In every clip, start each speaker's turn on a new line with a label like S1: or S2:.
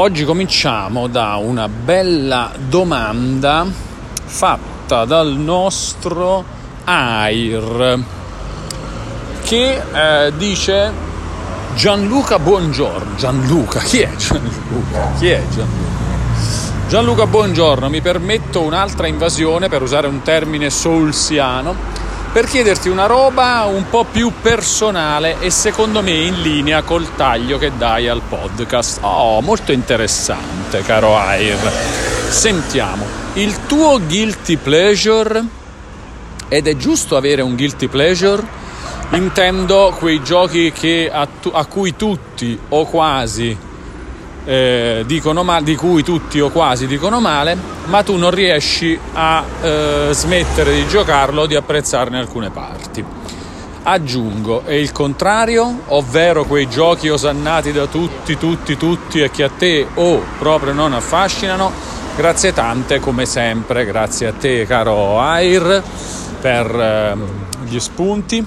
S1: Oggi cominciamo da una bella domanda fatta dal nostro Air che eh, dice Gianluca Buongiorno. Gianluca, chi è Gianluca? Chi è Gianluca? Gianluca Buongiorno, mi permetto un'altra invasione per usare un termine soulsiano per chiederti una roba un po' più personale e secondo me in linea col taglio che dai al podcast. Oh, molto interessante, caro Air. Sentiamo, il tuo guilty pleasure, ed è giusto avere un guilty pleasure? Intendo quei giochi che a, tu, a cui tutti o quasi eh, dicono male, di cui tutti o quasi dicono male, ma tu non riesci a eh, smettere di giocarlo o di apprezzarne alcune parti. Aggiungo, è il contrario, ovvero quei giochi osannati da tutti, tutti, tutti e che a te o proprio non affascinano. Grazie tante, come sempre, grazie a te, caro Air, per eh, gli spunti.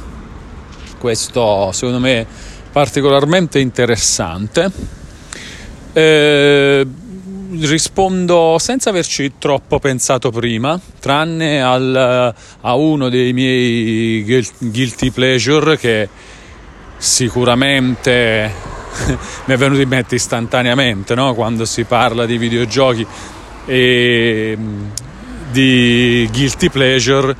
S1: Questo secondo me particolarmente interessante eh, rispondo senza averci troppo pensato prima, tranne al, a uno dei miei guilty pleasure che sicuramente mi è venuto in mente istantaneamente no? quando si parla di videogiochi e di guilty pleasure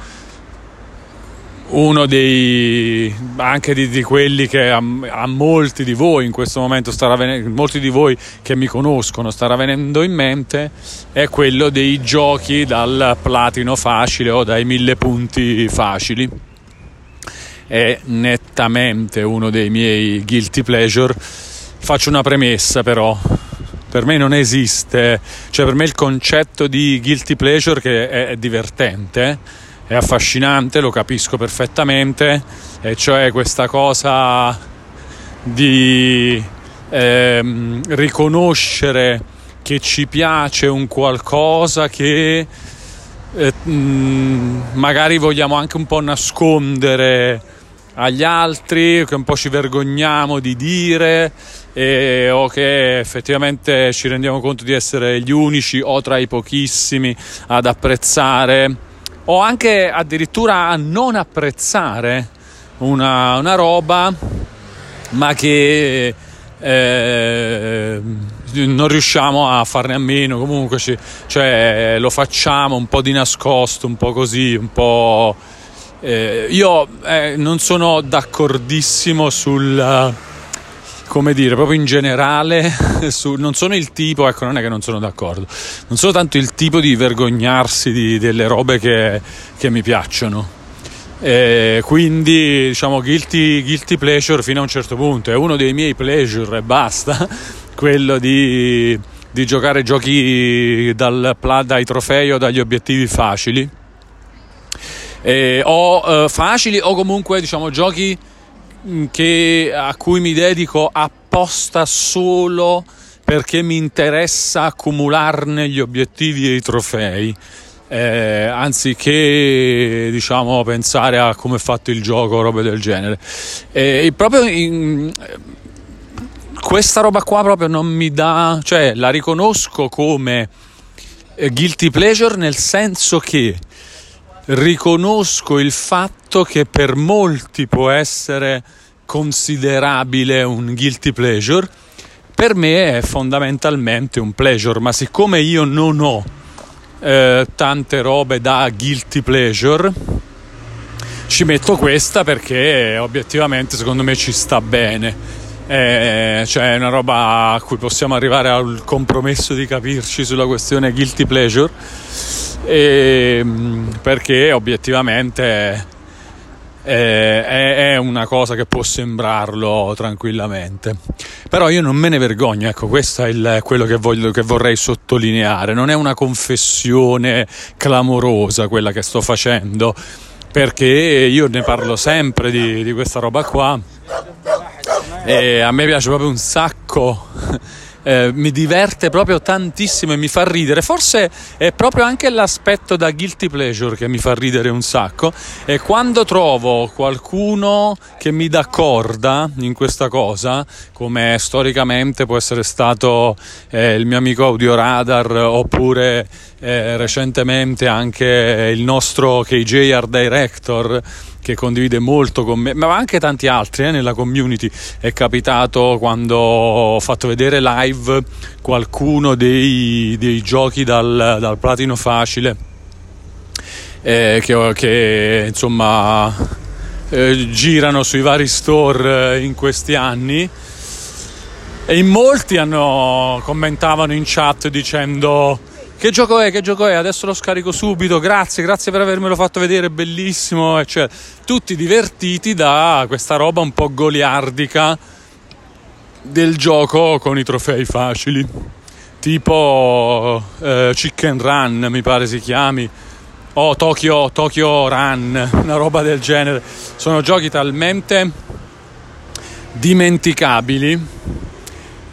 S1: uno dei anche di, di quelli che a, a, molti di voi in questo momento starà venendo molti di voi che mi conoscono starà venendo in mente è quello dei giochi dal platino facile o dai mille punti facili. È nettamente uno dei miei guilty pleasure. Faccio una premessa però. Per me non esiste cioè per me il concetto di guilty pleasure che è, è divertente è affascinante, lo capisco perfettamente, e cioè questa cosa di ehm, riconoscere che ci piace un qualcosa che eh, mh, magari vogliamo anche un po' nascondere agli altri, che un po' ci vergogniamo di dire e, o che effettivamente ci rendiamo conto di essere gli unici o tra i pochissimi ad apprezzare o anche addirittura a non apprezzare una, una roba ma che eh, non riusciamo a farne a meno. Comunque ci, cioè, lo facciamo un po' di nascosto un po' così un po' eh, io eh, non sono d'accordissimo sul come dire, proprio in generale, su, non sono il tipo, ecco, non è che non sono d'accordo, non sono tanto il tipo di vergognarsi di, delle robe che, che mi piacciono. E quindi, diciamo, guilty, guilty pleasure fino a un certo punto, è uno dei miei pleasure e basta, quello di, di giocare giochi dal, dai trofei o dagli obiettivi facili. Eh, o eh, facili o comunque diciamo giochi che, a cui mi dedico apposta solo perché mi interessa accumularne gli obiettivi e i trofei. Eh, anziché diciamo pensare a come è fatto il gioco o robe del genere e proprio in, questa roba qua proprio non mi dà cioè la riconosco come eh, guilty pleasure nel senso che riconosco il fatto che per molti può essere considerabile un guilty pleasure, per me è fondamentalmente un pleasure, ma siccome io non ho eh, tante robe da guilty pleasure, ci metto questa perché obiettivamente secondo me ci sta bene. Eh, cioè è una roba a cui possiamo arrivare al compromesso di capirci sulla questione guilty pleasure. E, ehm, perché obiettivamente è, è, una cosa che può sembrarlo tranquillamente. Però io non me ne vergogno ecco questo è il, quello che, voglio, che vorrei sottolineare. Non è una confessione clamorosa quella che sto facendo perché io ne parlo sempre di, di questa roba qua e a me piace proprio un sacco eh, mi diverte proprio tantissimo e mi fa ridere. Forse è proprio anche l'aspetto da guilty pleasure che mi fa ridere un sacco. E quando trovo qualcuno che mi dà corda in questa cosa, come storicamente può essere stato eh, il mio amico Audio Radar oppure eh, recentemente anche il nostro KJ Art Director che condivide molto con me, ma anche tanti altri eh, nella community. È capitato quando ho fatto vedere live qualcuno dei, dei giochi dal, dal, platino facile, eh, che, che, insomma eh, girano sui vari store eh, in questi anni. E in molti hanno, commentavano in chat dicendo che gioco è? Che gioco è? Adesso lo scarico subito. Grazie, grazie per avermelo fatto vedere, bellissimo. Cioè, tutti divertiti da questa roba un po' goliardica del gioco con i trofei facili. Tipo eh, Chicken Run, mi pare si chiami. O oh, Tokyo, Tokyo Run, una roba del genere. Sono giochi talmente dimenticabili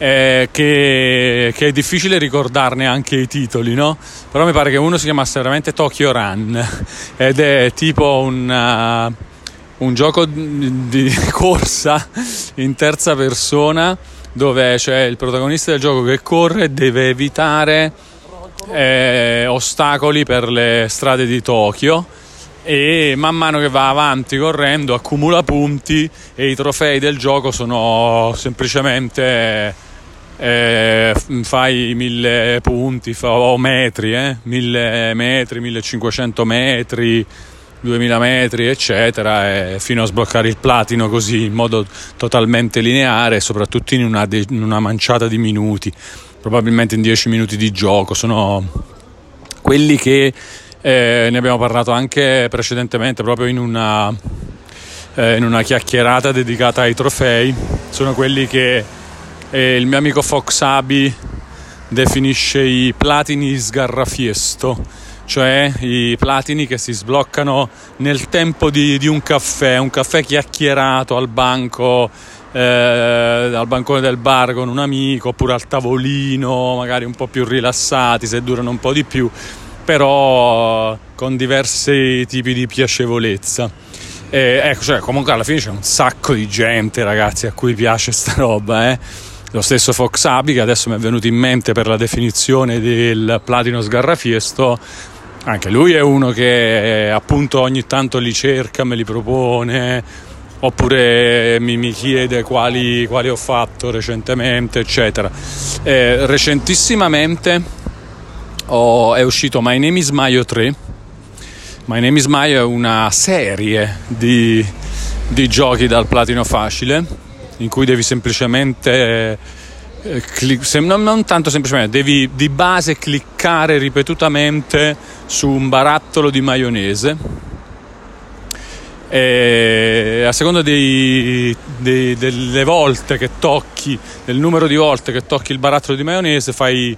S1: eh, che, che, è difficile ricordarne anche i titoli, no? Però mi pare che uno si chiamasse veramente Tokyo Run ed è tipo un, uh, un gioco di, di corsa in terza persona dove c'è il protagonista del gioco che corre e deve evitare eh, ostacoli per le strade di Tokyo e man mano che va avanti correndo accumula punti e i trofei del gioco sono semplicemente eh, fai mille punti fa, o metri, eh, mille metri, 1500 metri, 2000 metri, eccetera, fino a sbloccare il platino così in modo totalmente lineare, soprattutto in una, de- in una manciata di minuti, probabilmente in 10 minuti di gioco. Sono quelli che eh, ne abbiamo parlato anche precedentemente, proprio in una, eh, in una chiacchierata dedicata ai trofei. Sono quelli che e il mio amico Fox Abi definisce i platini sgarrafiesto, cioè i platini che si sbloccano nel tempo di, di un caffè, un caffè chiacchierato al banco, eh, al bancone del bar con un amico oppure al tavolino, magari un po' più rilassati se durano un po' di più, però con diversi tipi di piacevolezza. E, ecco, cioè, comunque alla fine c'è un sacco di gente, ragazzi, a cui piace sta roba, eh lo stesso Fox Abi che adesso mi è venuto in mente per la definizione del platino sgarrafiesto. Anche lui è uno che appunto ogni tanto li cerca, me li propone oppure mi, mi chiede quali, quali, ho fatto recentemente eccetera. Eh, recentissimamente ho, è uscito My Name is Maio 3 My Name is Maio è una serie di, di giochi dal platino facile in cui devi semplicemente eh, clic- sem- non, non, tanto semplicemente, devi di base cliccare ripetutamente su un barattolo di maionese. E a seconda dei, dei, delle volte che tocchi, del numero di volte che tocchi il barattolo di maionese fai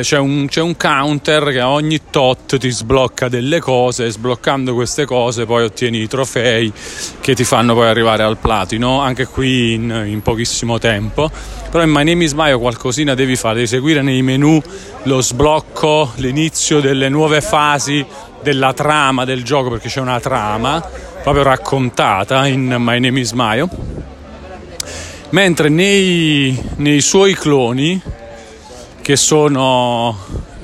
S1: c'è un, c'è un, counter che ogni tot ti sblocca delle cose e sbloccando queste cose poi ottieni i trofei che ti fanno poi arrivare al platino anche qui in, in pochissimo tempo. Però in My Name is Maio qualcosina devi fare devi seguire nei menu lo sblocco l'inizio delle nuove fasi della trama del gioco perché c'è una trama proprio raccontata in My Name is Maio mentre nei, nei suoi cloni che sono,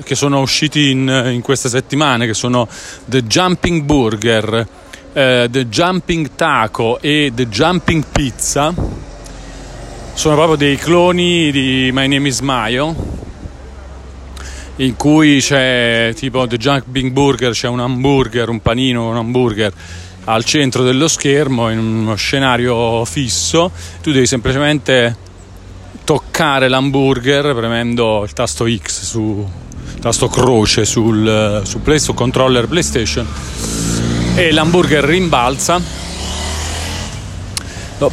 S1: che sono usciti in, in, queste settimane, che sono The Jumping Burger, eh, The Jumping Taco e The Jumping Pizza. Sono proprio dei cloni di My Name is Mayo, in cui c'è tipo The Jumping Burger, c'è un hamburger, un panino, un hamburger al centro dello schermo in uno scenario fisso. Tu devi semplicemente toccare l'hamburger premendo il tasto X su tasto croce sul, su, play, su controller PlayStation e l'hamburger rimbalza.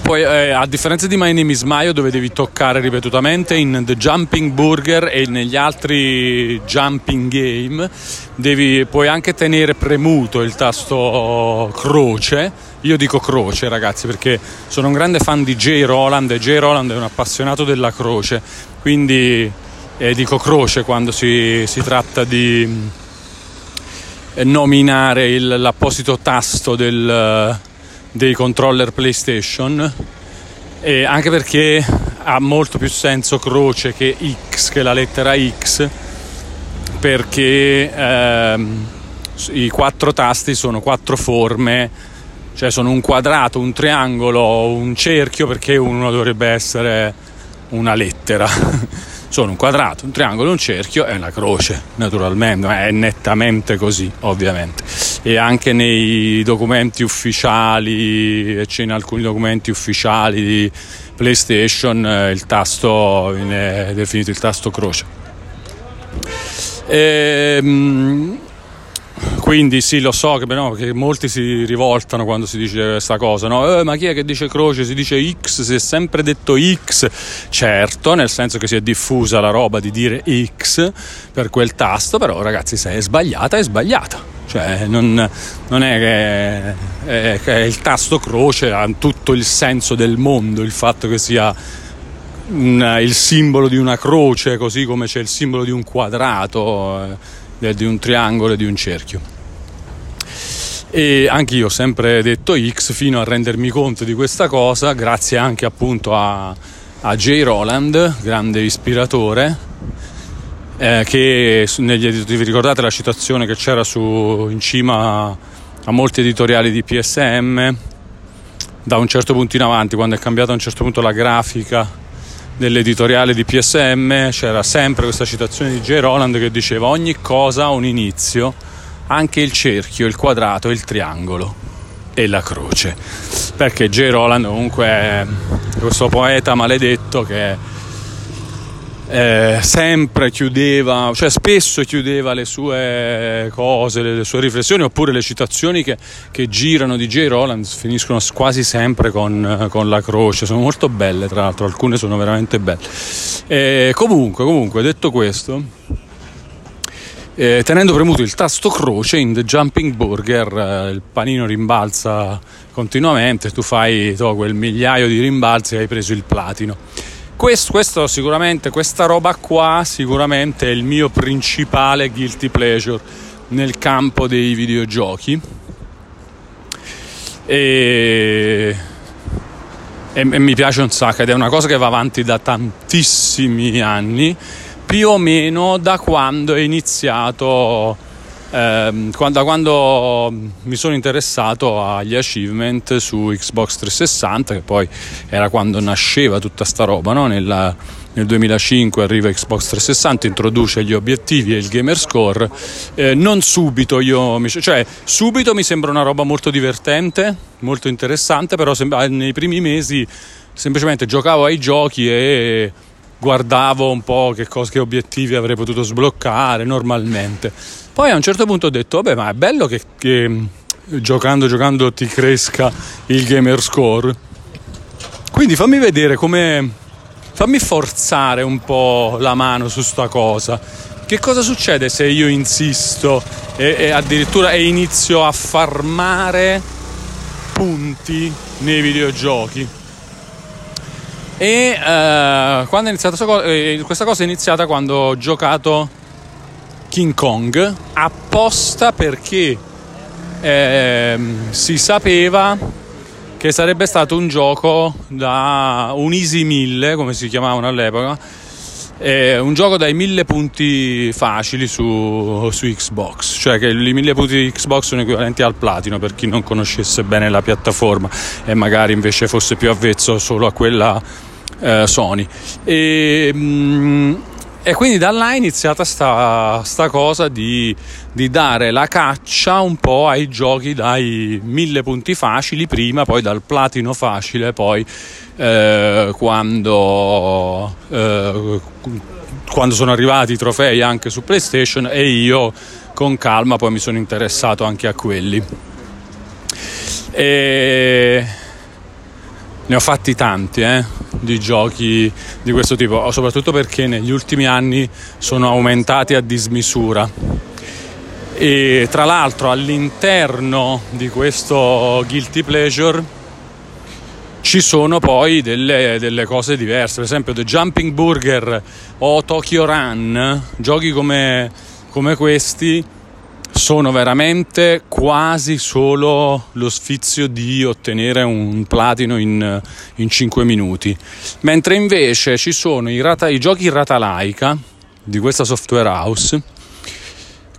S1: Poi eh, a differenza di My Name is Mayo dove devi toccare ripetutamente in The Jumping Burger e negli altri jumping game devi, puoi anche tenere premuto il tasto croce io dico croce ragazzi perché sono un grande fan di J. Roland e J. Roland è un appassionato della croce, quindi eh, dico croce quando si, si tratta di eh, nominare il, l'apposito tasto del, dei controller PlayStation e anche perché ha molto più senso croce che X, che la lettera X, perché ehm, i quattro tasti sono quattro forme, cioè sono un quadrato, un triangolo, un cerchio, perché uno dovrebbe essere una lettera. sono un quadrato, un triangolo, un cerchio e una croce, naturalmente, è nettamente così, ovviamente. E anche nei documenti ufficiali, c'è in alcuni documenti ufficiali di PlayStation, eh, il tasto viene definito il tasto croce. E, ehm, quindi sì, lo so che, no, che, molti si rivoltano quando si dice questa cosa, no? Eh, ma chi è che dice croce? Si dice X, si è sempre detto X. Certo, nel senso che si è diffusa la roba di dire X per quel tasto, però ragazzi se è sbagliata è sbagliata. Cioè, non, non è che, è che il tasto croce ha tutto il senso del mondo, il fatto che sia un, il simbolo di una croce, così come c'è il simbolo di un quadrato, eh, di un triangolo e di un cerchio. E anche io ho sempre detto X fino a rendermi conto di questa cosa, grazie anche appunto a, a J. Roland, grande ispiratore, eh, che negli, vi ricordate la citazione che c'era su, in cima a molti editoriali di PSM da un certo punto in avanti, quando è cambiata a un certo punto la grafica dell'editoriale di PSM, c'era sempre questa citazione di J. Roland che diceva ogni cosa ha un inizio, anche il cerchio, il quadrato, il triangolo e la croce. Perché J. Roland comunque è questo poeta maledetto che eh, sempre chiudeva, cioè spesso chiudeva le sue cose, le, le sue riflessioni oppure le citazioni che, che, girano di J. Roland finiscono quasi sempre con, con, la croce, sono molto belle tra l'altro, alcune sono veramente belle. Eh, comunque, comunque, detto questo, eh, tenendo premuto il tasto croce in The Jumping Burger, eh, il panino rimbalza continuamente, tu fai to, quel migliaio di rimbalzi e hai preso il platino. Questo, questo, sicuramente, questa roba qua sicuramente è il mio principale guilty pleasure nel campo dei videogiochi. E, e, e mi piace un sacco ed è una cosa che va avanti da tantissimi anni, più o meno da quando è iniziato eh, da quando mi sono interessato agli achievement su Xbox 360, che poi era quando nasceva tutta sta roba, no? Nella, nel 2005 arriva Xbox 360, introduce gli obiettivi e il gamer score. Eh, non subito, io mi, cioè subito mi sembra una roba molto divertente, molto interessante, però sembra, nei primi mesi semplicemente giocavo ai giochi e guardavo un po' che, cosa, che obiettivi avrei potuto sbloccare normalmente. Poi a un certo punto ho detto, vabbè, ma è bello che, che giocando, giocando ti cresca il gamer score. Quindi fammi vedere come... fammi forzare un po' la mano su sta cosa. Che cosa succede se io insisto e, e addirittura inizio a farmare punti nei videogiochi? E uh, quando è iniziata eh, questa cosa è iniziata quando ho giocato King Kong apposta perché eh, si sapeva che sarebbe stato un gioco da un easy 1000 come si chiamavano all'epoca eh, un gioco dai mille punti facili su, su, Xbox cioè che i mille punti di Xbox sono equivalenti al platino per chi non conoscesse bene la piattaforma e magari invece fosse più avvezzo solo a quella eh, Sony. E, mh, mm, e quindi da là è iniziata sta, sta cosa di, di, dare la caccia un po' ai giochi dai mille punti facili prima, poi dal platino facile, poi eh, quando, eh, quando sono arrivati i trofei anche su PlayStation e io con calma poi mi sono interessato anche a quelli. E ne ho fatti tanti, eh, di giochi di questo tipo, soprattutto perché negli ultimi anni sono aumentati a dismisura. E tra l'altro all'interno di questo guilty pleasure ci sono poi delle, delle, cose diverse, per esempio The Jumping Burger o Tokyo Run, giochi come, come questi sono veramente quasi solo lo sfizio di ottenere un platino in, in 5 minuti, mentre invece ci sono i, rata, i giochi rata laica di questa software house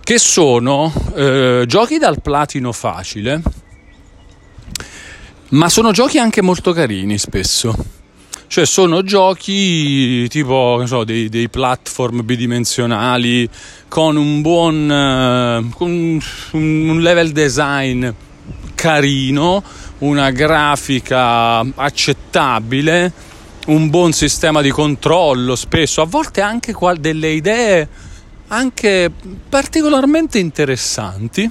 S1: che sono eh, giochi dal platino facile ma sono giochi anche molto carini spesso. Cioè sono giochi tipo so, dei, dei, platform bidimensionali con un buon uh, con un level design carino, una grafica accettabile, un buon sistema di controllo spesso, a volte anche delle idee anche particolarmente interessanti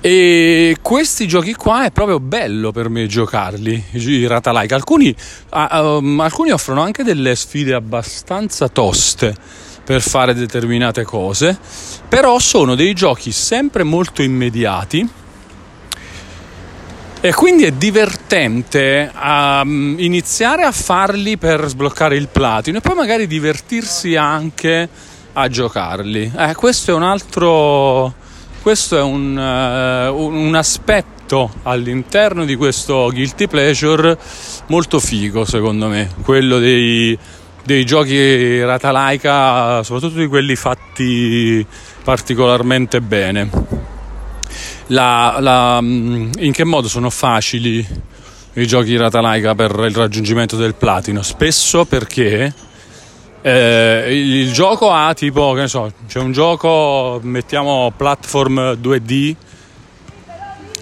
S1: e questi giochi qua è proprio bello per me giocarli, i Ratalike. Alcuni, um, alcuni offrono anche delle sfide abbastanza toste per fare determinate cose, però sono dei giochi sempre molto immediati. E quindi è divertente um, iniziare a farli per sbloccare il platino e poi magari divertirsi anche a giocarli. Eh, questo è un altro questo è un, uh, un aspetto all'interno di questo guilty pleasure molto figo secondo me, quello dei, dei giochi rata laica, soprattutto di quelli fatti particolarmente bene. La, la, mm, in che modo sono facili i giochi rata laica per il raggiungimento del platino? Spesso perché eh, il gioco ha tipo, che ne so, c'è un gioco, mettiamo platform 2D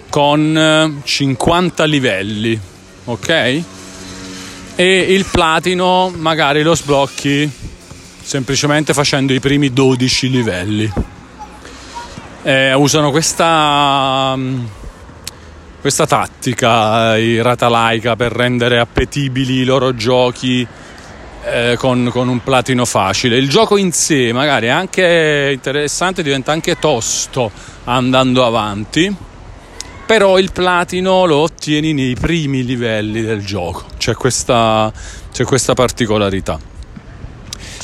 S1: con 50 livelli, ok? E il platino magari lo sblocchi semplicemente facendo i primi 12 livelli. Eh, usano questa, questa tattica, i rata laica, per rendere appetibili i loro giochi eh, con, con, un platino facile. Il gioco in sé magari è anche interessante, diventa anche tosto andando avanti, però il platino lo ottieni nei primi livelli del gioco, c'è questa, c'è questa particolarità.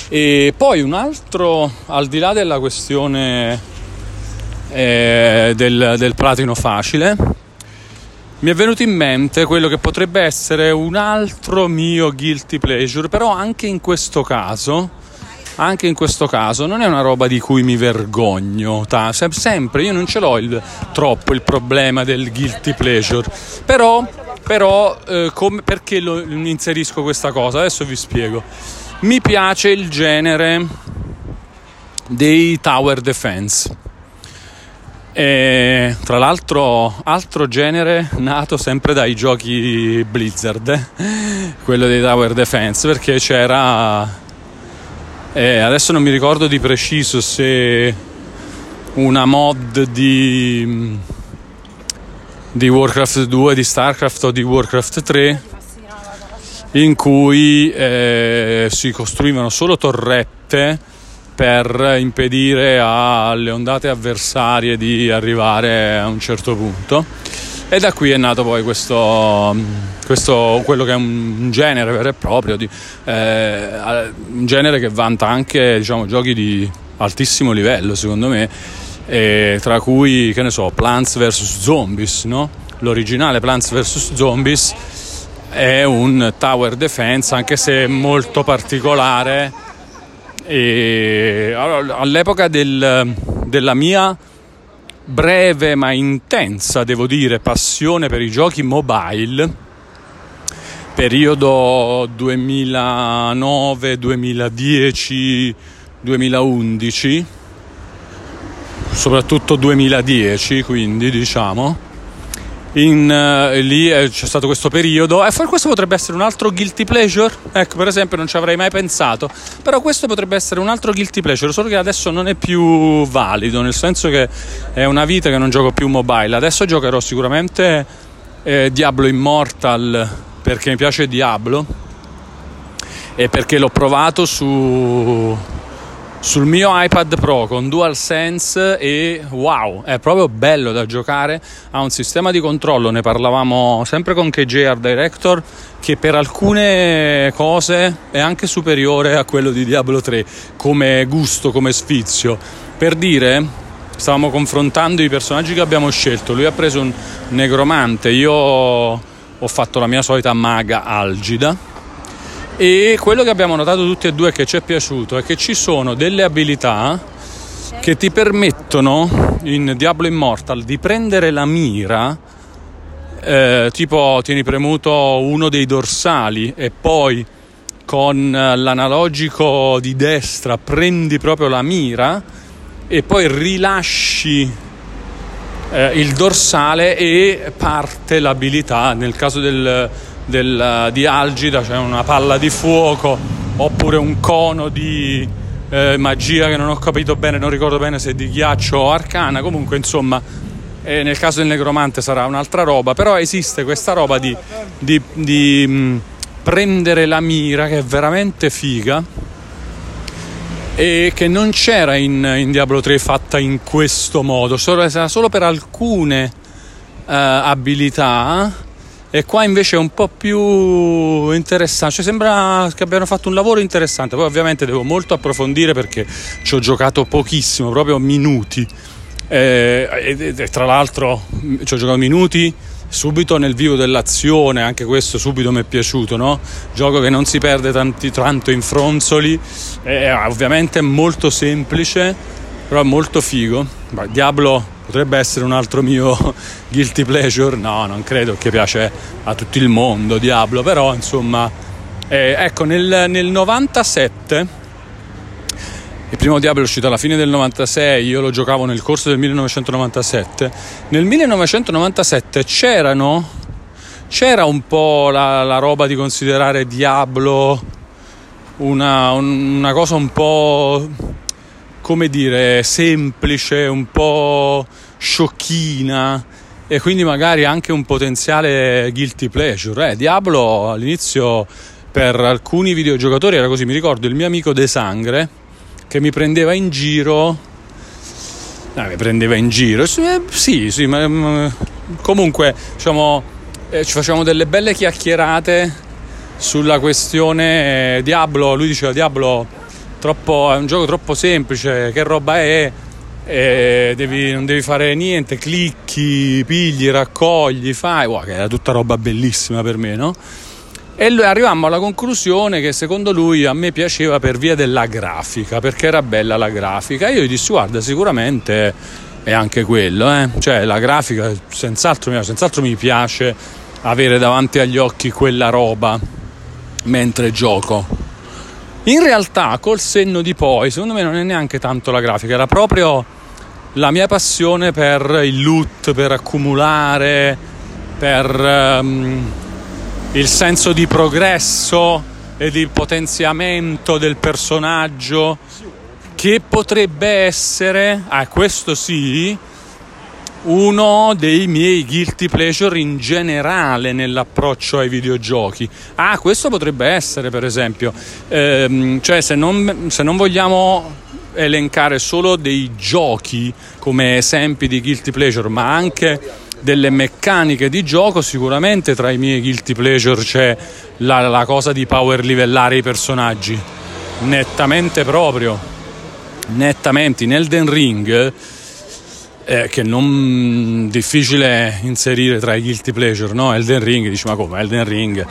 S1: E poi un altro, al di là della questione eh, del, del platino facile, mi è venuto in mente quello che potrebbe essere un altro mio guilty pleasure, però anche in questo caso, anche in questo caso non è una roba di cui mi vergogno, ta, sempre io non ce l'ho il, troppo il problema del guilty pleasure, però, però eh, come, perché lo, inserisco questa cosa? Adesso vi spiego. Mi piace il genere dei tower defense e, tra l'altro, altro genere nato sempre dai giochi Blizzard, quello dei Tower Defense, perché c'era. Eh, adesso non mi ricordo di preciso se una mod di, di Warcraft 2, di Starcraft o di Warcraft 3 in cui eh, si costruivano solo torrette per impedire alle ondate avversarie di arrivare a un certo punto. E da qui è nato poi questo, questo quello che è un genere vero e proprio, di, eh, un genere che vanta anche diciamo, giochi di altissimo livello, secondo me, tra cui, che ne so, Plants vs. Zombies, no? L'originale Plants vs. Zombies è un tower defense, anche se molto particolare e all'epoca del, della mia breve ma intensa, devo dire, passione per i giochi mobile, periodo 2009, 2010, 2011, soprattutto 2010, quindi diciamo in, uh, lì eh, c'è stato questo periodo. E questo potrebbe essere un altro guilty pleasure? Ecco per esempio non ci avrei mai pensato. Però questo potrebbe essere un altro guilty pleasure solo che adesso non è più valido nel senso che è una vita che non gioco più mobile. Adesso giocherò sicuramente eh, Diablo Immortal perché mi piace Diablo e perché l'ho provato su sul mio iPad Pro con DualSense e wow, è proprio bello da giocare. Ha un sistema di controllo, ne parlavamo sempre con KJ Art Director, che per alcune cose è anche superiore a quello di Diablo 3 come gusto, come sfizio. Per dire, stavamo confrontando i personaggi che abbiamo scelto. Lui ha preso un negromante, io ho fatto la mia solita maga algida e quello che abbiamo notato tutti e due che ci è piaciuto è che ci sono delle abilità che ti permettono in Diablo Immortal di prendere la mira eh, tipo tieni premuto uno dei dorsali e poi con l'analogico di destra prendi proprio la mira e poi rilasci eh, il dorsale e parte l'abilità nel caso del del, di algida, cioè una palla di fuoco oppure un cono di eh, magia che non ho capito bene, non ricordo bene se di ghiaccio o arcana, comunque insomma eh, nel caso del negromante sarà un'altra roba, però esiste questa roba di, di, di mh, mm, prendere la mira che è veramente figa e che non c'era in, in Diablo 3 fatta in questo modo, solo, solo per alcune eh, abilità e qua invece è un po' più interessante, cioè sembra che abbiano fatto un lavoro interessante, poi ovviamente devo molto approfondire perché ci ho giocato pochissimo, proprio minuti eh, e, e, tra l'altro ci ho giocato minuti subito nel vivo dell'azione, anche questo subito mi è piaciuto, no? Gioco che non si perde tanti, tanto in fronzoli, è ovviamente molto semplice, però molto figo. Diablo potrebbe essere un altro mio guilty pleasure no non credo che piace a tutto il mondo Diablo però insomma eh, ecco nel, nel 97 il primo Diablo è uscito alla fine del 96, io lo giocavo nel corso del 1997. Nel 1997 c'erano, c'era un po' la, la roba di considerare Diablo una, una, cosa un po' come dire semplice, un po' sciocchina e quindi magari anche un potenziale guilty pleasure. Eh, Diablo all'inizio per alcuni videogiocatori era così, mi ricordo il mio amico De Sangre che mi prendeva in giro No, mi prendeva in giro. Eh, sì, sì, ma, ma comunque diciamo, eh, ci facevamo delle belle chiacchierate sulla questione eh, Diablo. Lui diceva Diablo troppo, è un gioco troppo semplice, che roba è? Devi, non devi fare niente, clicchi, pigli, raccogli, fai, wow, che era tutta roba bellissima per me, no? E arrivammo alla conclusione che secondo lui a me piaceva per via della grafica, perché era bella la grafica. Io gli dissi, guarda, sicuramente è anche quello, eh? cioè la grafica senz'altro, senz'altro mi piace avere davanti agli occhi quella roba mentre gioco. In realtà, col senno di poi, secondo me non è neanche tanto la grafica, era proprio la mia passione per il loot, per accumulare, per um, il senso di progresso e di potenziamento del personaggio che potrebbe essere, ah, questo sì, uno dei miei guilty pleasure in generale nell'approccio ai videogiochi. Ah, questo potrebbe essere, per esempio, ehm, cioè se non, se non vogliamo elencare solo dei giochi come esempi di guilty pleasure, ma anche delle meccaniche di gioco, sicuramente tra i miei guilty pleasure c'è la, la cosa di power livellare i personaggi. Nettamente proprio. Nettamente. In Elden Ring, eh, che non difficile inserire tra i guilty pleasure, no? Elden Ring, dici ma come? Elden Ring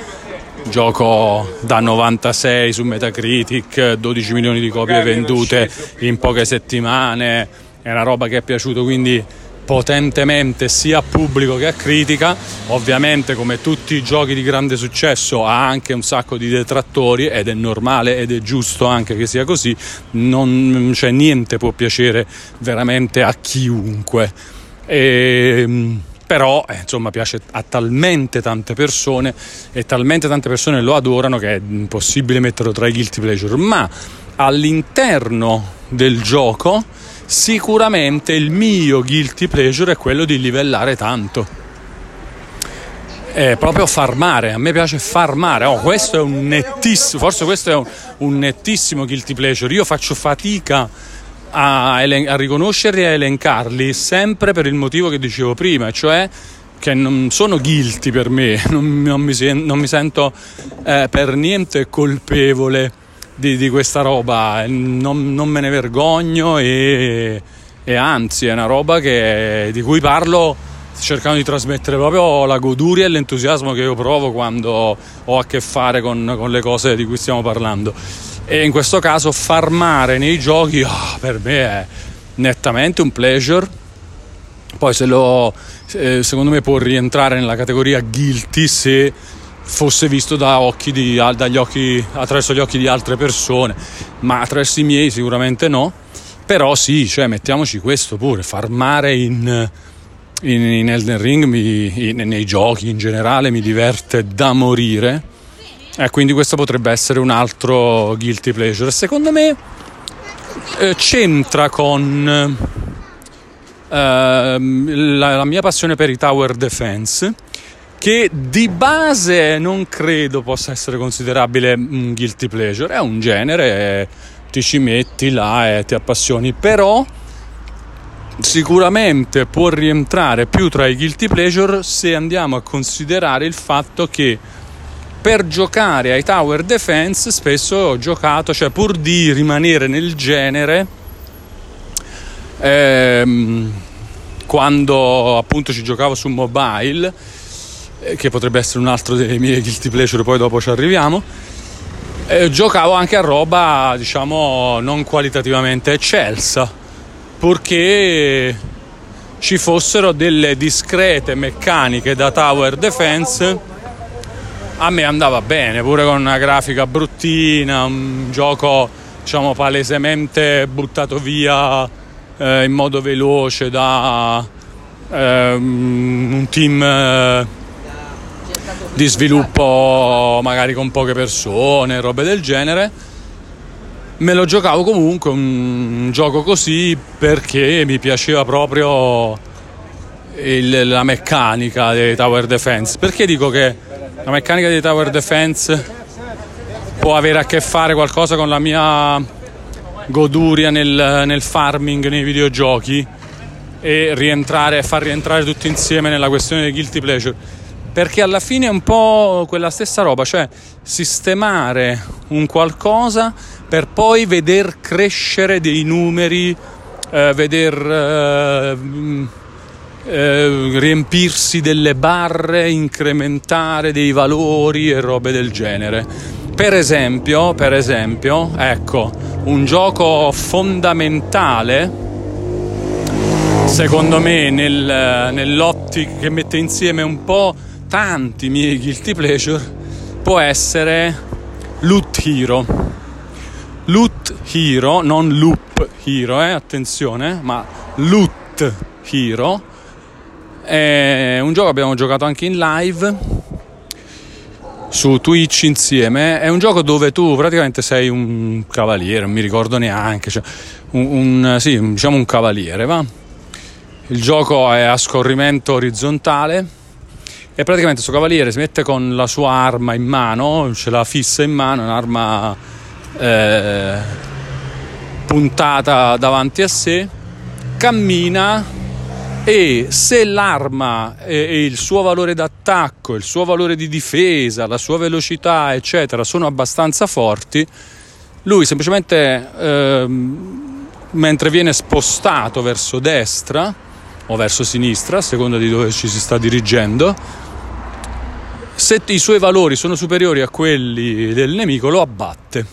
S1: gioco da 96 su Metacritic, 12 milioni di copie vendute in poche settimane, è una roba che è piaciuto quindi potentemente sia a pubblico che a critica. Ovviamente, come tutti i giochi di grande successo, ha anche un sacco di detrattori ed è normale ed è giusto anche che sia così. Non c'è niente può piacere veramente a chiunque. E, ehm, però eh, insomma piace a talmente tante persone e talmente tante persone lo adorano che è impossibile metterlo tra i guilty pleasure ma all'interno del gioco sicuramente il mio guilty pleasure è quello di livellare tanto è proprio farmare. A me piace farmare. Oh, questo è un nettissimo, forse questo è un, un nettissimo guilty pleasure. Io faccio fatica a, a riconoscerli e a elencarli sempre per il motivo che dicevo prima, cioè che non sono guilty per me, non, non, mi, non mi, sento eh, per niente colpevole di, di questa roba, non, non, me ne vergogno e, e, anzi è una roba che, di cui parlo cercando di trasmettere proprio la goduria e l'entusiasmo che io provo quando ho a che fare con, con le cose di cui stiamo parlando. E in questo caso farmare nei giochi oh, per me è nettamente un pleasure. Poi se lo eh, secondo me può rientrare nella categoria guilty se fosse visto da occhi di, dagli occhi, attraverso gli occhi di altre persone ma attraverso i miei sicuramente no. Però sì cioè mettiamoci questo pure farmare in in, in Elden Ring mi, in, nei giochi in generale mi diverte da morire. E eh, quindi questo potrebbe essere un altro guilty pleasure. Secondo me eh, c'entra con eh, la, la mia passione per i tower defense che di base non credo possa essere considerabile un guilty pleasure, è un genere, ti ci metti là e ti appassioni, però sicuramente può rientrare più tra i guilty pleasure se andiamo a considerare il fatto che per giocare ai tower defense spesso ho giocato, cioè pur di rimanere nel genere, ehm, quando appunto ci giocavo su mobile, che potrebbe essere un altro dei miei guilty pleasure, poi dopo ci arriviamo, eh, giocavo anche a roba diciamo non qualitativamente eccelsa, purché ci fossero delle discrete meccaniche da tower defense. A me andava bene, pure con una grafica bruttina, un gioco diciamo palesemente buttato via eh, in modo veloce da eh, un team eh, di sviluppo magari con poche persone, robe del genere. Me lo giocavo comunque un, gioco così perché mi piaceva proprio il, la meccanica dei tower defense. Perché dico che la meccanica di tower defense può avere a che fare qualcosa con la mia goduria nel, nel farming nei videogiochi e rientrare, far rientrare tutti insieme nella questione dei guilty pleasure perché alla fine è un po' quella stessa roba, cioè sistemare un qualcosa per poi veder crescere dei numeri, eh, veder eh, eh, riempirsi delle barre, incrementare dei valori e robe del genere. Per esempio, per esempio, ecco, un gioco fondamentale secondo me nel, nell'ottica che mette insieme un po' tanti miei guilty pleasure può essere Loot Hero. Loot Hero, non Loop Hero, eh, attenzione, ma Loot Hero è un gioco che abbiamo giocato anche in live su Twitch insieme. È un gioco dove tu praticamente sei un cavaliere, non mi ricordo neanche, cioè un, un, sì, diciamo un cavaliere, va? Il gioco è a scorrimento orizzontale e praticamente questo cavaliere si mette con la sua arma in mano, ce l'ha fissa in mano, un'arma eh, puntata davanti a sé, cammina e se l'arma e il suo valore d'attacco, il suo valore di difesa, la sua velocità, eccetera, sono abbastanza forti, lui semplicemente ehm, mentre viene spostato verso destra o verso sinistra, a seconda di dove ci si sta dirigendo, se i suoi valori sono superiori a quelli del nemico, lo abbatte.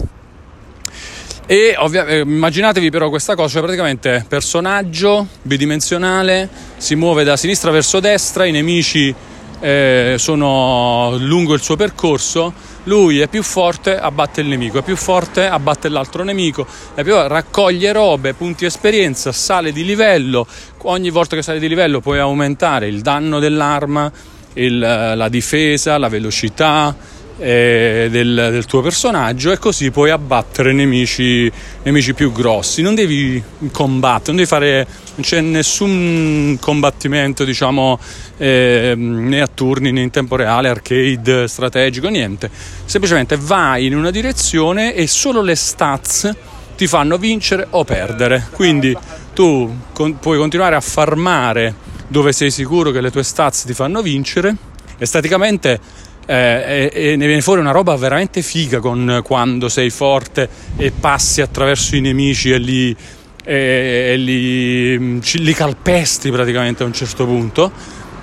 S1: E ovvia- eh, immaginatevi però questa cosa, cioè praticamente personaggio bidimensionale, si muove da sinistra verso destra, i nemici eh, sono lungo il suo percorso, lui è più forte, abbatte il nemico, è più forte, abbatte l'altro nemico, più, raccoglie robe, punti esperienza, sale di livello, ogni volta che sale di livello puoi aumentare il danno dell'arma, il, la difesa, la velocità, eh, del, del, tuo personaggio e così puoi abbattere nemici, nemici più grossi. Non devi combattere, non devi fare, non c'è nessun combattimento, diciamo, eh, né a turni né in tempo reale, arcade, strategico, niente. Semplicemente vai in una direzione e solo le stats ti fanno vincere o perdere. Quindi tu con, puoi continuare a farmare dove sei sicuro che le tue stats ti fanno vincere. Esteticamente eh, e, e, ne viene fuori una roba veramente figa con quando sei forte e passi attraverso i nemici e li, e, e li, mm, li calpesti praticamente a un certo punto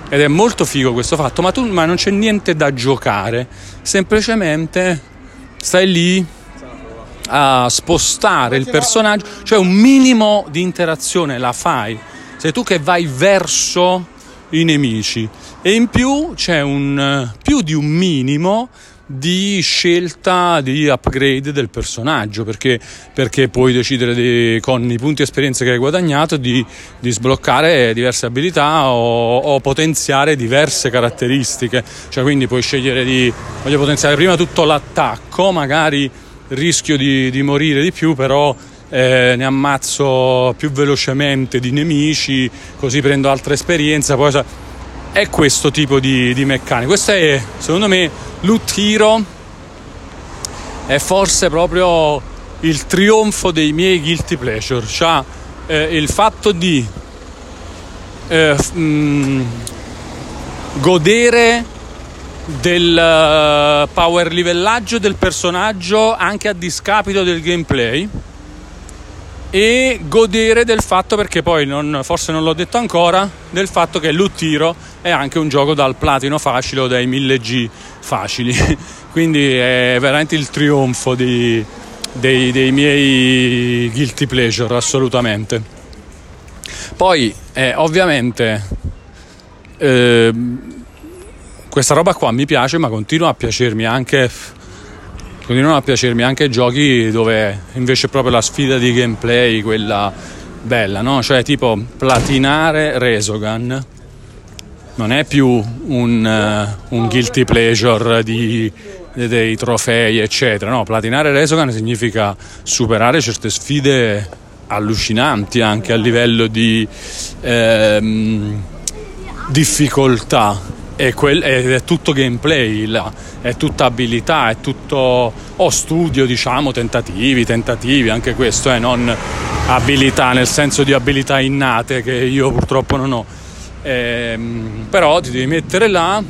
S1: ed è molto figo questo fatto ma, tu, ma non c'è niente da giocare semplicemente stai lì a spostare il personaggio cioè un minimo di interazione la fai. Sei tu che vai verso i nemici. E in più c'è un, più di un minimo di scelta di upgrade del personaggio perché, perché puoi decidere di, con i punti esperienza che hai guadagnato di, di sbloccare diverse abilità o, o, potenziare diverse caratteristiche. Cioè quindi puoi scegliere di voglio potenziare prima tutto l'attacco magari rischio di, di morire di più però eh, ne ammazzo più velocemente di nemici, così prendo altra esperienza. Poi, è questo tipo di, di meccanica. Questo è, secondo me, Loot Hero è forse proprio il trionfo dei miei guilty pleasure. Cioè, eh, il fatto di eh, mh, mm, godere del uh, power livellaggio del personaggio anche a discapito del gameplay e godere del fatto, perché poi non, forse non l'ho detto ancora, del fatto che Luttiro è anche un gioco dal platino facile o dai 1000G facili. Quindi è veramente il trionfo di, dei, dei, miei guilty pleasure, assolutamente. Poi, eh, ovviamente, eh, questa roba qua mi piace, ma continua a piacermi anche continuano a piacermi anche giochi dove invece proprio la sfida di gameplay, quella bella, no? Cioè tipo platinare Resogan non è più un, uh, un guilty pleasure di, de, dei trofei, eccetera. No, platinare Resogan significa superare certe sfide allucinanti anche a livello di ehm, difficoltà è quel, è tutto gameplay, là. è tutta abilità, è tutto o studio, diciamo, tentativi, tentativi, anche questo, eh, non abilità nel senso di abilità innate che io purtroppo non ho. Ehm, però ti devi mettere là,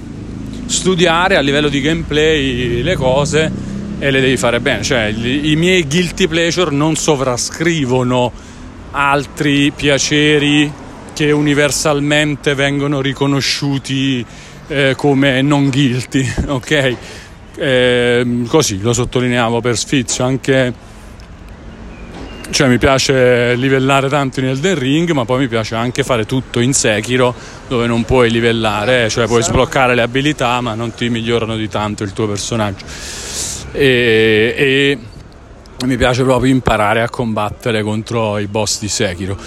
S1: studiare a livello di gameplay le cose e le devi fare bene. Cioè, i, i miei guilty pleasure non sovrascrivono altri piaceri che universalmente vengono riconosciuti eh, come non guilty, ok? Eh, così lo sottolineavo per sfizio anche cioè mi piace livellare tanto in Elden Ring ma poi mi piace anche fare tutto in Sekiro dove non puoi livellare cioè puoi sbloccare le abilità ma non ti migliorano di tanto il tuo personaggio e, e mi piace proprio imparare a combattere contro i boss di Sekiro.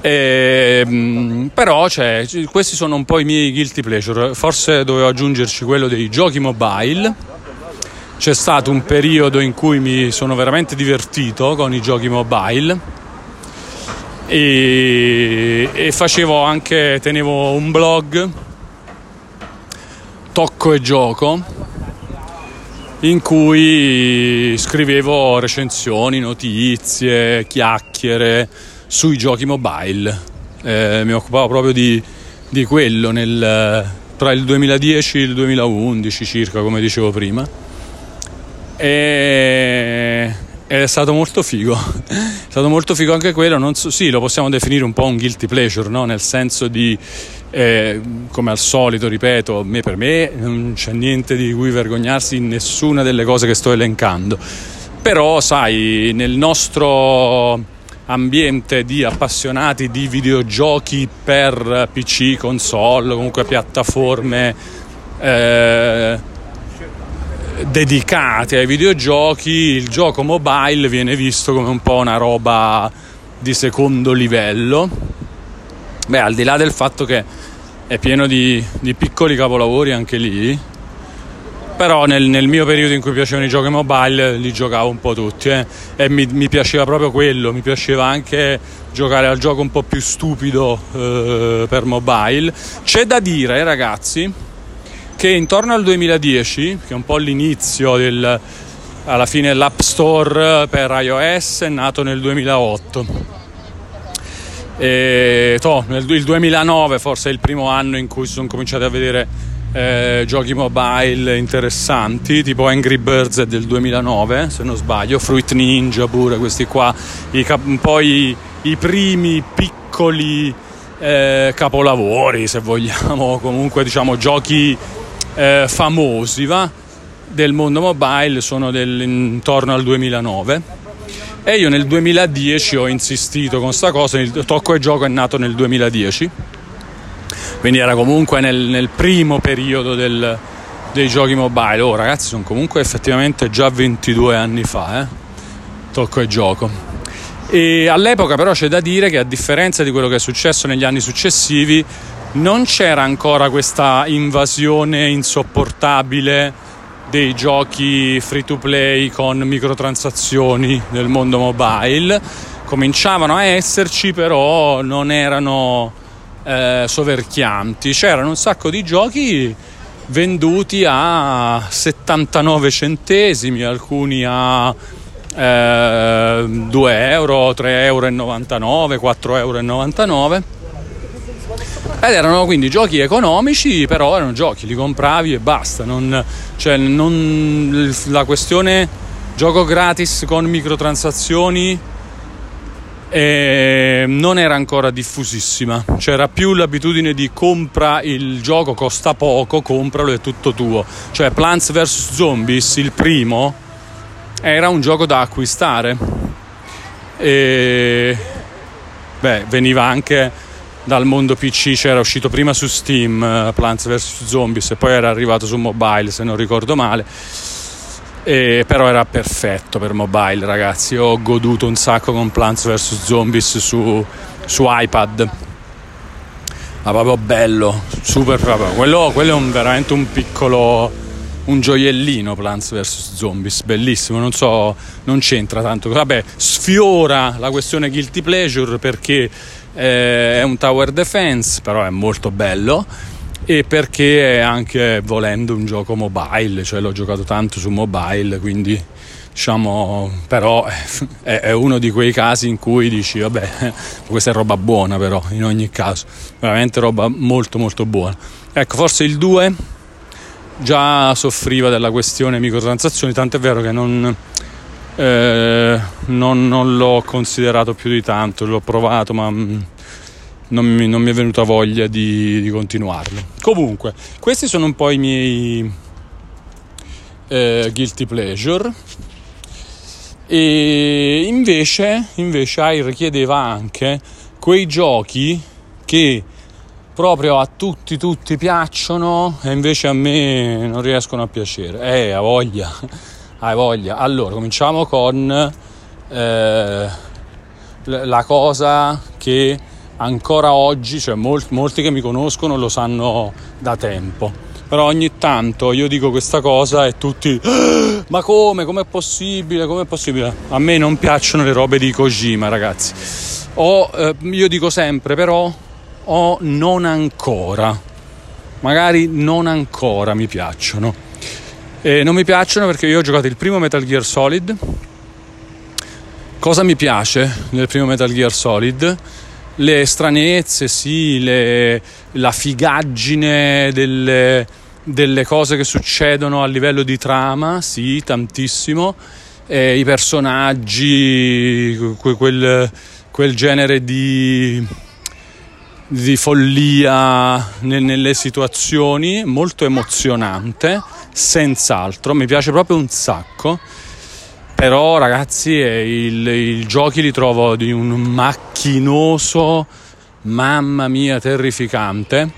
S1: E, ehm, però cioè, questi sono un po' i miei guilty pleasure. Forse dovevo aggiungerci quello dei giochi mobile. C'è stato un periodo in cui mi sono veramente divertito con i giochi mobile e, e facevo anche, tenevo un blog, Tocco e Gioco in cui scrivevo recensioni, notizie, chiacchiere sui giochi mobile. Eh, mi occupavo proprio di, di quello nel, tra il 2010 e il 2011 circa, come dicevo prima. E, è stato molto figo. è stato molto figo anche quello. So, sì, lo possiamo definire un po' un guilty pleasure, no? nel senso di eh, come al solito, ripeto, me, per me non c'è niente di cui vergognarsi in nessuna delle cose che sto elencando. Però, sai, nel nostro ambiente di appassionati di videogiochi per PC, console, comunque piattaforme eh, dedicate ai videogiochi, il gioco mobile viene visto come un po' una roba di secondo livello. Beh, al di là del fatto che è pieno di, di piccoli capolavori anche lì. Però nel, nel, mio periodo in cui piacevano i giochi mobile li giocavo un po' tutti eh, e mi, mi, piaceva proprio quello, mi piaceva anche giocare al gioco un po' più stupido eh, per mobile. C'è da dire ragazzi che intorno al 2010, che è un po' l'inizio del, alla fine l'App Store per iOS è nato nel 2008. E, toh, il 2009 forse è il primo anno in cui si sono cominciati a vedere eh, giochi mobile interessanti, tipo Angry Birds del 2009, se non sbaglio, Fruit Ninja pure, questi qua, i, un po' i, primi piccoli eh, capolavori, se vogliamo, comunque diciamo giochi eh, famosi va, del mondo mobile sono del, intorno al 2009 e io nel 2010 ho insistito con questa cosa, il tocco e gioco è nato nel 2010 quindi era comunque nel, nel primo periodo del, dei giochi mobile. Oh ragazzi, sono comunque effettivamente già 22 anni fa, eh? tocco e gioco. E all'epoca però c'è da dire che a differenza di quello che è successo negli anni successivi, non c'era ancora questa invasione insopportabile dei giochi free to play con microtransazioni nel mondo mobile. Cominciavano a esserci, però non erano eh, soverchianti. C'erano un sacco di giochi venduti a 79 centesimi, alcuni a eh, 2 euro, 3,99 euro, 4,99 euro. Ed erano quindi giochi economici, però erano giochi, li compravi e basta. Non, cioè, non, la questione gioco gratis con microtransazioni eh, non era ancora diffusissima, c'era più l'abitudine di compra il gioco, costa poco, compralo, è tutto tuo. Cioè Plants vs Zombies, il primo, era un gioco da acquistare. E beh, veniva anche dal mondo PC, c'era uscito prima su Steam uh, Plants vs Zombies e poi era arrivato su mobile se non ricordo male e però era perfetto per mobile ragazzi. Ho goduto un sacco con Plants vs. Zombies su, su iPad. Ma proprio bello super proprio. Quello, quello è un, veramente un piccolo un gioiellino Plants vs. Zombies. Bellissimo non so non c'entra tanto. Vabbè sfiora la questione guilty pleasure perché eh, è un tower defense però è molto bello e perché è anche volendo un gioco mobile, cioè l'ho giocato tanto su mobile, quindi diciamo però è, è uno di quei casi in cui dici vabbè questa è roba buona però in ogni caso, veramente roba molto molto buona. Ecco, forse il 2 già soffriva della questione microtransazioni, tanto è vero che non, eh, non, non l'ho considerato più di tanto, l'ho provato ma mm, non mi, non mi, è venuta voglia di, di, continuarlo. Comunque, questi sono un po' i miei eh, guilty pleasure. E invece, invece Air chiedeva anche quei giochi che proprio a tutti tutti piacciono e invece a me non riescono a piacere. Eh, ha voglia, hai voglia. Allora, cominciamo con eh, la cosa che ancora oggi, cioè molti, molti che mi conoscono lo sanno da tempo. Però ogni tanto io dico questa cosa e tutti ah, ma come? Com'è possibile? Com'è possibile? A me non piacciono le robe di Kojima, ragazzi. O eh, io dico sempre però o non ancora. Magari non ancora mi piacciono. E non mi piacciono perché io ho giocato il primo Metal Gear Solid. Cosa mi piace nel primo Metal Gear Solid? Le stranezze, sì, le, la figaggine delle, delle, cose che succedono a livello di trama, sì, tantissimo, e i personaggi, quel, quel genere di, di follia nelle situazioni, molto emozionante, senz'altro, mi piace proprio un sacco però ragazzi il, i giochi li trovo di un macchinoso mamma mia terrificante.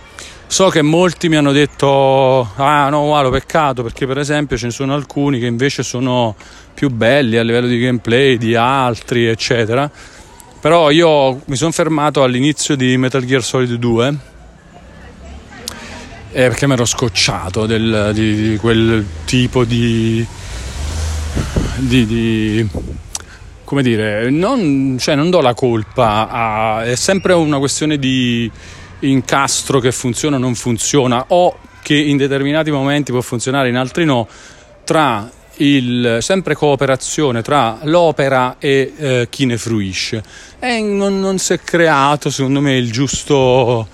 S1: So che molti mi hanno detto ah no guarda peccato perché per esempio ce ne sono alcuni che invece sono più belli a livello di gameplay di altri eccetera. Però io mi sono fermato all'inizio di Metal Gear Solid 2 eh, perché mi ero scocciato del, di, di, quel tipo di, di, di come dire, non, cioè non do la colpa, a, è sempre una questione di incastro che funziona o non funziona o che in determinati momenti può funzionare, in altri no, tra il, sempre cooperazione tra l'opera e eh, chi ne fruisce. E non, non, si è creato, secondo me, il giusto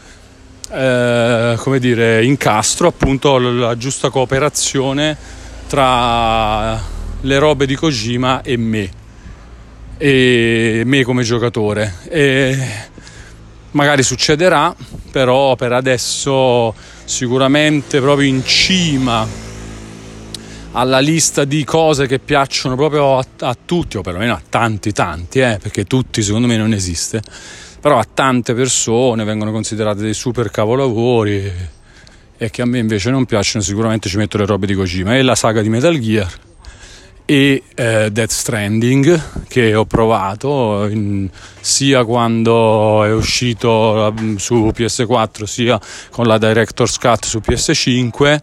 S1: eh, come dire, incastro, appunto la giusta cooperazione tra le robe di Kojima e me, e me come giocatore. E magari succederà, però per adesso sicuramente proprio in cima alla lista di cose che piacciono proprio a, a tutti, o perlomeno a tanti tanti, eh, perché tutti secondo me non esiste, però a tante persone vengono considerate dei super capolavori e che a me invece non piacciono, sicuramente ci metto le robe di Kojima e la saga di Metal Gear e eh, Death Stranding che ho provato in, sia quando è uscito su PS4 sia con la Director's Cut su PS5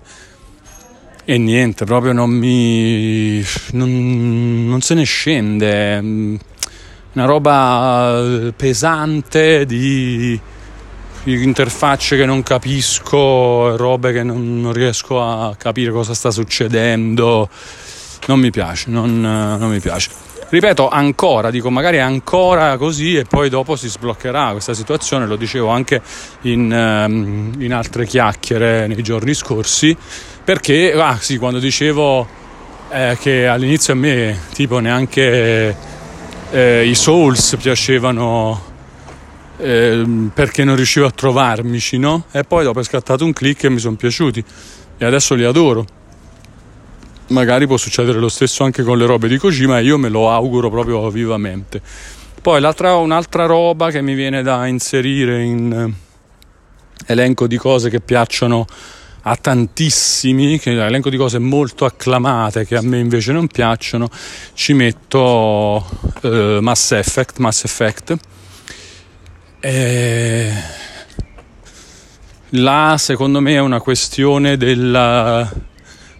S1: e niente, proprio non mi. non, non se ne scende. Una roba pesante di, di interfacce che non capisco, robe che non, non, riesco a capire cosa sta succedendo. Non mi piace, non, non mi piace ripeto ancora, dico magari ancora così e poi dopo si sbloccherà questa situazione, lo dicevo anche in, ehm, in altre chiacchiere nei giorni scorsi, perché ah, sì, quando dicevo eh, che all'inizio a me tipo neanche eh, i Souls piacevano eh, perché non riuscivo a trovarmici, no? E poi dopo è scattato un click e mi sono piaciuti e adesso li adoro. Magari può succedere lo stesso anche con le robe di Kojima e io me lo auguro proprio vivamente. Poi un'altra roba che mi viene da inserire in eh, elenco di cose che piacciono a tantissimi, che elenco di cose molto acclamate che a me invece non piacciono, ci metto eh, Mass Effect, Mass Effect. E... Là secondo me è una questione della,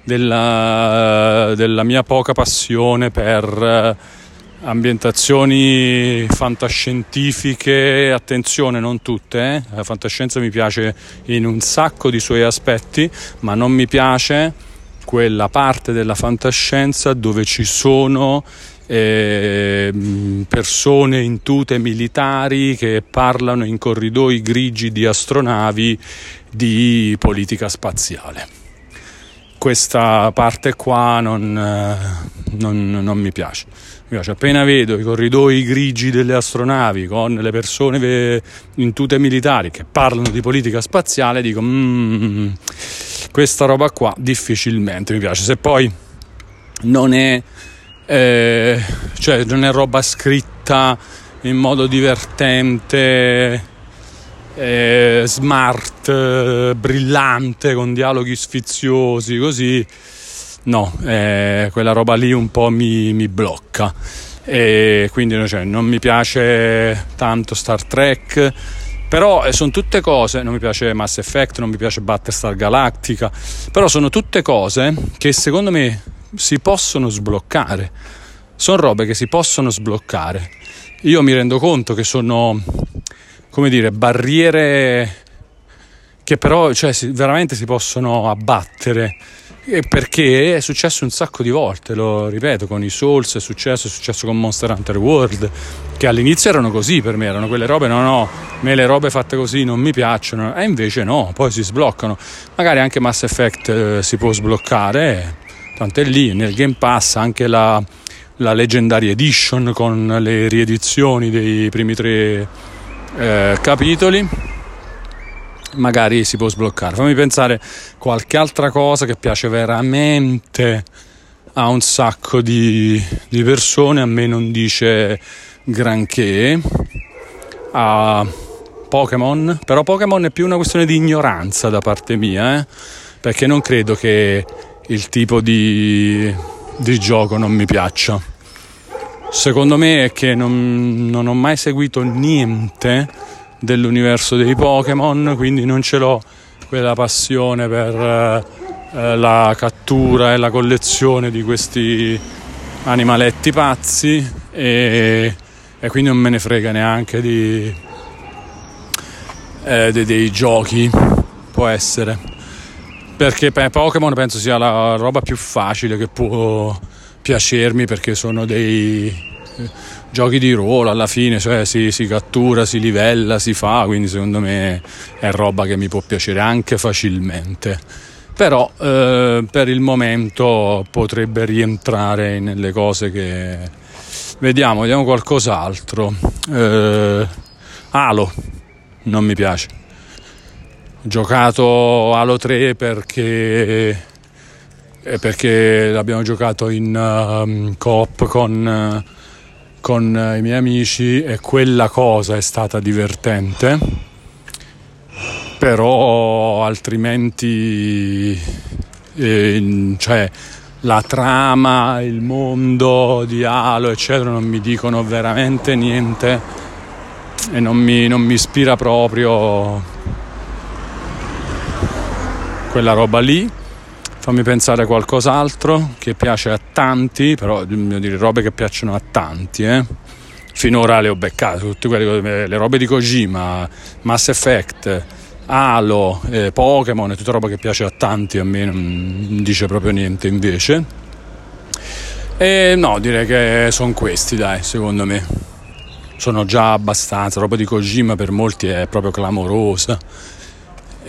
S1: della, della mia poca passione per ambientazioni fantascientifiche, attenzione non tutte, eh? la fantascienza mi piace in un sacco di suoi aspetti, ma non mi piace quella parte della fantascienza dove ci sono eh, persone in tute militari che parlano in corridoi grigi di astronavi di politica spaziale questa parte qua non, eh, non, non mi piace. Mi piace. Appena vedo i corridoi grigi delle astronavi con le persone in tute militari che parlano di politica spaziale, dico mm, questa roba qua difficilmente mi piace. Se poi non è, eh, cioè non è roba scritta in modo divertente eh, smart, eh, brillante, con dialoghi sfiziosi, così. No, eh, quella roba lì un po' mi, mi blocca. E quindi cioè, non mi piace tanto Star Trek. Però eh, sono tutte cose, non mi piace Mass Effect, non mi piace Battlestar Galactica, però sono tutte cose che secondo me si possono sbloccare. Sono robe che si possono sbloccare. Io mi rendo conto che sono come dire, barriere che però cioè, veramente si possono abbattere perché è successo un sacco di volte, lo ripeto, con i Souls è successo, è successo con Monster Hunter World, che all'inizio erano così per me, erano quelle robe, no no, me le robe fatte così non mi piacciono, e invece no, poi si sbloccano. Magari anche Mass Effect eh, si può sbloccare, tanto è lì, nel Game Pass anche la, la Legendary Edition con le riedizioni dei primi tre eh, capitoli magari si può sbloccare fammi pensare qualche altra cosa che piace veramente a un sacco di, di persone a me non dice granché a Pokémon però Pokémon è più una questione di ignoranza da parte mia eh? perché non credo che il tipo di, di gioco non mi piaccia Secondo me è che non, non ho mai seguito niente dell'universo dei Pokémon, quindi non ce l'ho quella passione per eh, la cattura e la collezione di questi animaletti pazzi e, e quindi non me ne frega neanche di, eh, dei, dei giochi, può essere. Perché Pokémon penso sia la roba più facile che può piacermi perché sono dei eh, giochi di ruolo alla fine, cioè si, si, cattura, si livella, si fa, quindi secondo me è roba che mi può piacere anche facilmente. Però eh, per il momento potrebbe rientrare nelle cose che... Vediamo, vediamo qualcos'altro. Eh, Halo, non mi piace. Ho giocato Halo 3 perché perché l'abbiamo giocato in uh, coop con, uh, con uh, i miei amici e quella cosa è stata divertente. Però altrimenti eh, cioè la trama, il mondo di Halo eccetera non mi dicono veramente niente e non mi, non mi ispira proprio quella roba lì fammi pensare a qualcos'altro che piace a tanti, però devo dire robe che piacciono a tanti, eh. Finora le ho beccate, tutte quelle, le robe di Kojima, Mass Effect, Halo, eh, Pokémon, tutta roba che piace a tanti, a me non dice proprio niente invece. E no, direi che sono questi, dai, secondo me. Sono già abbastanza, roba di Kojima per molti è proprio clamorosa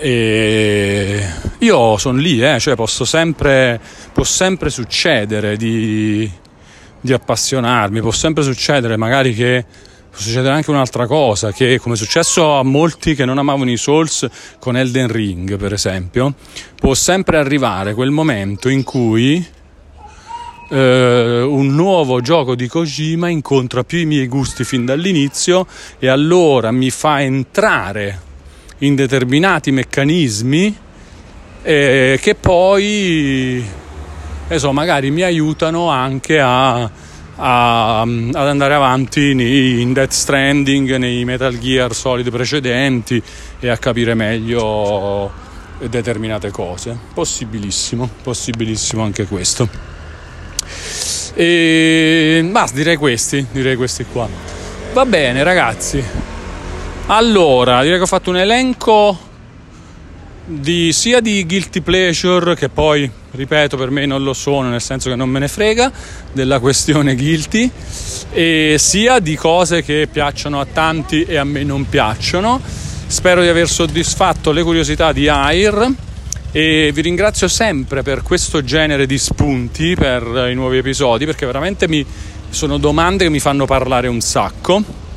S1: e io sono lì, eh, cioè posso sempre, può sempre succedere di, di appassionarmi, può sempre succedere magari che può succedere anche un'altra cosa, che come è successo a molti che non amavano i Souls con Elden Ring, per esempio, può sempre arrivare quel momento in cui eh, un nuovo gioco di Kojima incontra più i miei gusti fin dall'inizio e allora mi fa entrare in determinati meccanismi eh, che poi so, magari mi aiutano anche a, a, ad andare avanti in Death Stranding, nei Metal Gear Solid precedenti e a capire meglio determinate cose. Possibilissimo, possibilissimo anche questo. E basta, direi questi, direi questi qua. Va bene, ragazzi. Allora, direi che ho fatto un elenco di, sia di guilty pleasure che poi, ripeto, per me non lo sono, nel senso che non me ne frega della questione guilty, e sia di cose che piacciono a tanti e a me non piacciono. Spero di aver soddisfatto le curiosità di Air e vi ringrazio sempre per questo genere di spunti per i nuovi episodi perché veramente mi, sono domande che mi fanno parlare un sacco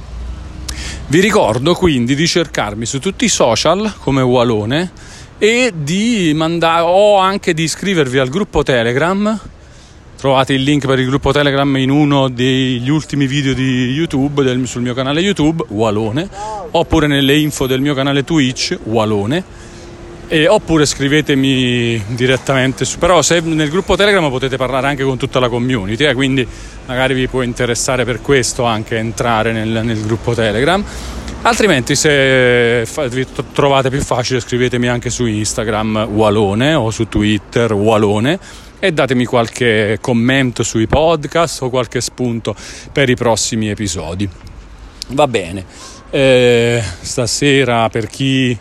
S1: vi ricordo quindi di cercarmi su tutti i social come Walone e di mandare o anche di iscrivervi al gruppo Telegram. Trovate il link per il gruppo Telegram in uno degli ultimi video di YouTube del, sul mio canale YouTube Walone oppure nelle info del mio canale Twitch Walone e, oppure scrivetemi direttamente su, però se nel gruppo Telegram potete parlare anche con tutta la community eh, quindi magari vi può interessare per questo anche entrare nel, nel gruppo Telegram. Altrimenti se vi trovate più facile scrivetemi anche su Instagram Walone o su Twitter Walone e datemi qualche commento sui podcast o qualche spunto per i prossimi episodi. Va bene. Eh, stasera per chi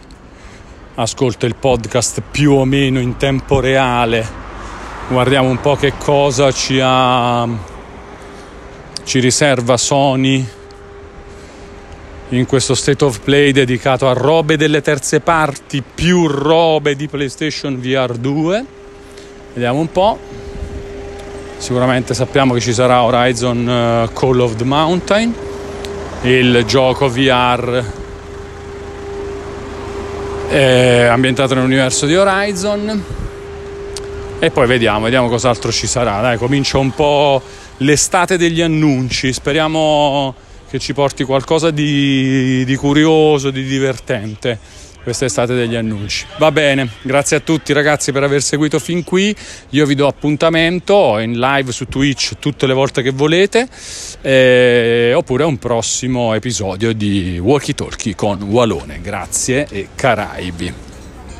S1: ascolta il podcast più o meno in tempo reale. Guardiamo un po' che cosa ci, ha, ci riserva Sony in questo state of play dedicato a robe delle terze parti più robe di PlayStation VR 2. Vediamo un po'. Sicuramente sappiamo che ci sarà Horizon uh, Call of the Mountain, il gioco VR eh, ambientato nell'universo di Horizon. E poi vediamo, vediamo cos'altro ci sarà. Dai, comincia un po' l'estate degli annunci. Speriamo che ci porti qualcosa di, di curioso, di divertente questa estate degli annunci. Va bene, grazie a tutti ragazzi per aver seguito fin qui. Io vi do appuntamento in live su Twitch tutte le volte che volete, eh, oppure a un prossimo episodio di Walkie Talkie con Walone. Grazie e Caraibi.